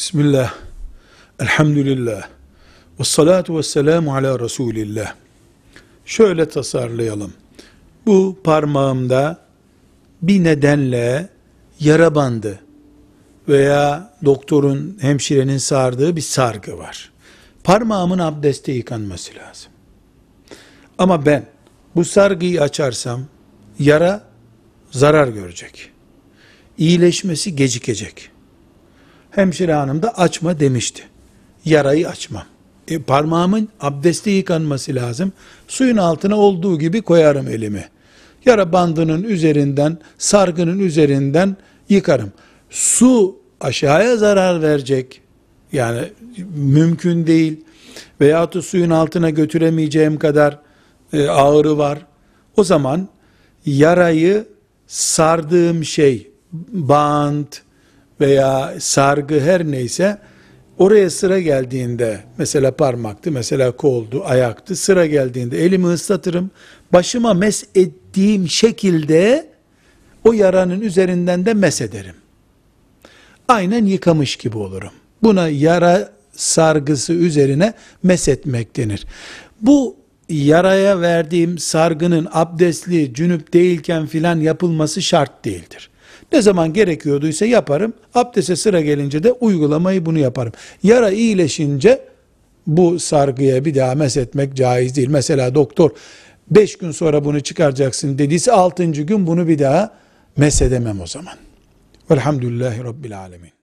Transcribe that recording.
Bismillah, elhamdülillah, ve salatu ve selamu ala Resulillah. Şöyle tasarlayalım. Bu parmağımda bir nedenle yara bandı veya doktorun, hemşirenin sardığı bir sargı var. Parmağımın abdeste yıkanması lazım. Ama ben bu sargıyı açarsam yara zarar görecek. İyileşmesi gecikecek. Hemşire hanım da açma demişti. Yarayı açmam. E, parmağımın abdeste yıkanması lazım. Suyun altına olduğu gibi koyarım elimi. Yara bandının üzerinden, sargının üzerinden yıkarım. Su aşağıya zarar verecek. Yani mümkün değil. Veyahut da suyun altına götüremeyeceğim kadar e, ağırı var. O zaman yarayı sardığım şey, bant veya sargı her neyse oraya sıra geldiğinde mesela parmaktı, mesela koldu, ayaktı sıra geldiğinde elimi ıslatırım. Başıma mes ettiğim şekilde o yaranın üzerinden de mes ederim. Aynen yıkamış gibi olurum. Buna yara sargısı üzerine mes etmek denir. Bu yaraya verdiğim sargının abdestli, cünüp değilken filan yapılması şart değildir. Ne zaman gerekiyorduysa yaparım. Abdeste sıra gelince de uygulamayı bunu yaparım. Yara iyileşince bu sargıya bir daha meshetmek caiz değil. Mesela doktor 5 gün sonra bunu çıkaracaksın dediyse 6. gün bunu bir daha mesedemem o zaman. Velhamdülillahi Rabbil Alemin.